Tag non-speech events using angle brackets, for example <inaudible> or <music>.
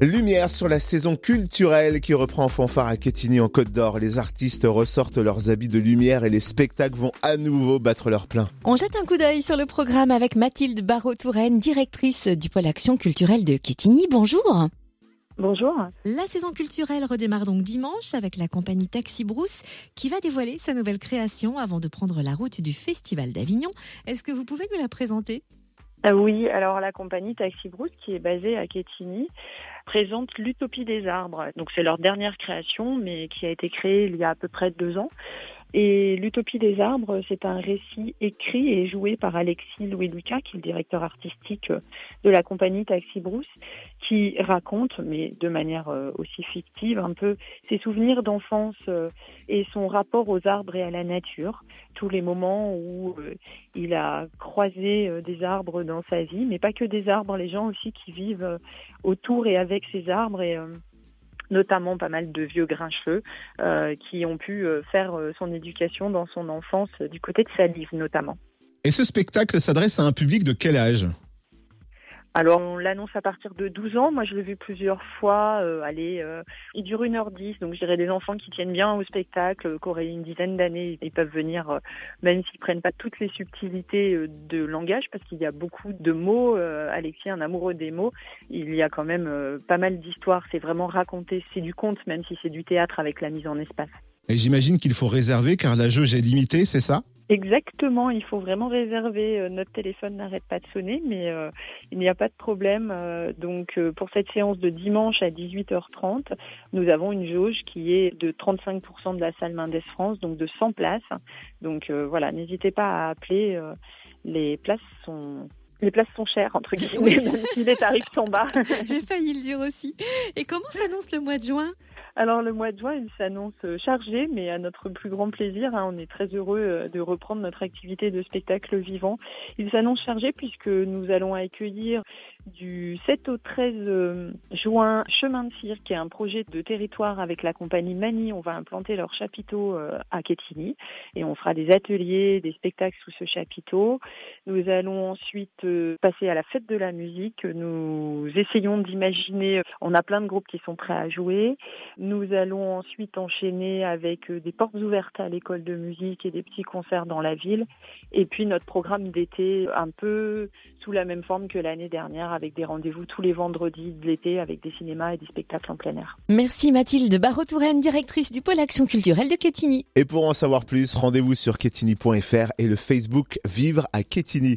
Lumière sur la saison culturelle qui reprend en fanfare à Quetigny en Côte d'Or. Les artistes ressortent leurs habits de lumière et les spectacles vont à nouveau battre leur plein. On jette un coup d'œil sur le programme avec Mathilde Barrault-Touraine, directrice du pôle action culturelle de Quetigny. Bonjour. Bonjour. La saison culturelle redémarre donc dimanche avec la compagnie Taxi Brousse qui va dévoiler sa nouvelle création avant de prendre la route du Festival d'Avignon. Est-ce que vous pouvez nous la présenter? Oui, alors la compagnie Taxi Brousse, qui est basée à Quetigny, présente l'Utopie des arbres. Donc c'est leur dernière création, mais qui a été créée il y a à peu près deux ans. Et l'Utopie des arbres, c'est un récit écrit et joué par Alexis Louis-Lucas, qui est le directeur artistique de la compagnie Taxi Brousse, qui raconte, mais de manière euh, aussi fictive, un peu ses souvenirs d'enfance euh, et son rapport aux arbres et à la nature, tous les moments où euh, il a croisé des arbres dans sa vie, mais pas que des arbres, les gens aussi qui vivent autour et avec ces arbres et notamment pas mal de vieux grincheux euh, qui ont pu euh, faire euh, son éducation dans son enfance du côté de Salive notamment. Et ce spectacle s'adresse à un public de quel âge? Alors, on l'annonce à partir de 12 ans. Moi, je l'ai vu plusieurs fois. Euh, allez, euh, il dure 1h10. Donc, je dirais des enfants qui tiennent bien au spectacle, euh, qui auraient une dizaine d'années. Ils peuvent venir, même s'ils prennent pas toutes les subtilités de langage, parce qu'il y a beaucoup de mots. Alexis, un amoureux des mots. Il y a quand même pas mal d'histoires. C'est vraiment raconté. C'est du conte, même si c'est du théâtre avec la mise en espace. Et j'imagine qu'il faut réserver car la jauge est limitée, c'est ça? Exactement, il faut vraiment réserver. Euh, notre téléphone n'arrête pas de sonner, mais euh, il n'y a pas de problème. Euh, donc pour cette séance de dimanche à 18h30, nous avons une jauge qui est de 35% de la salle Mendes France, donc de 100 places. Donc voilà, n'hésitez pas à appeler. les places sont les places sont chères, entre guillemets, même si les tarifs sont bas. <laughs> J'ai failli le dire aussi. Et comment s'annonce le mois de juin? Alors le mois de juin, il s'annonce chargé, mais à notre plus grand plaisir, hein, on est très heureux euh, de reprendre notre activité de spectacle vivant. Il s'annonce chargé puisque nous allons accueillir du 7 au 13 euh, juin Chemin de Cire, qui est un projet de territoire avec la compagnie Mani. On va implanter leur chapiteau euh, à Quetigny et on fera des ateliers, des spectacles sous ce chapiteau. Nous allons ensuite passer à la fête de la musique. Nous essayons d'imaginer, on a plein de groupes qui sont prêts à jouer. Nous allons ensuite enchaîner avec euh, des portes ouvertes à l'école de musique et des petits concerts dans la ville. Et puis notre programme d'été un peu sous la même forme que l'année dernière avec des rendez-vous tous les vendredis de l'été avec des cinémas et des spectacles en plein air. Merci Mathilde Barreau-Touraine, directrice du pôle action culturelle de Quetigny. Et pour en savoir plus, rendez-vous sur quetigny.fr et le Facebook Vivre à Quetigny.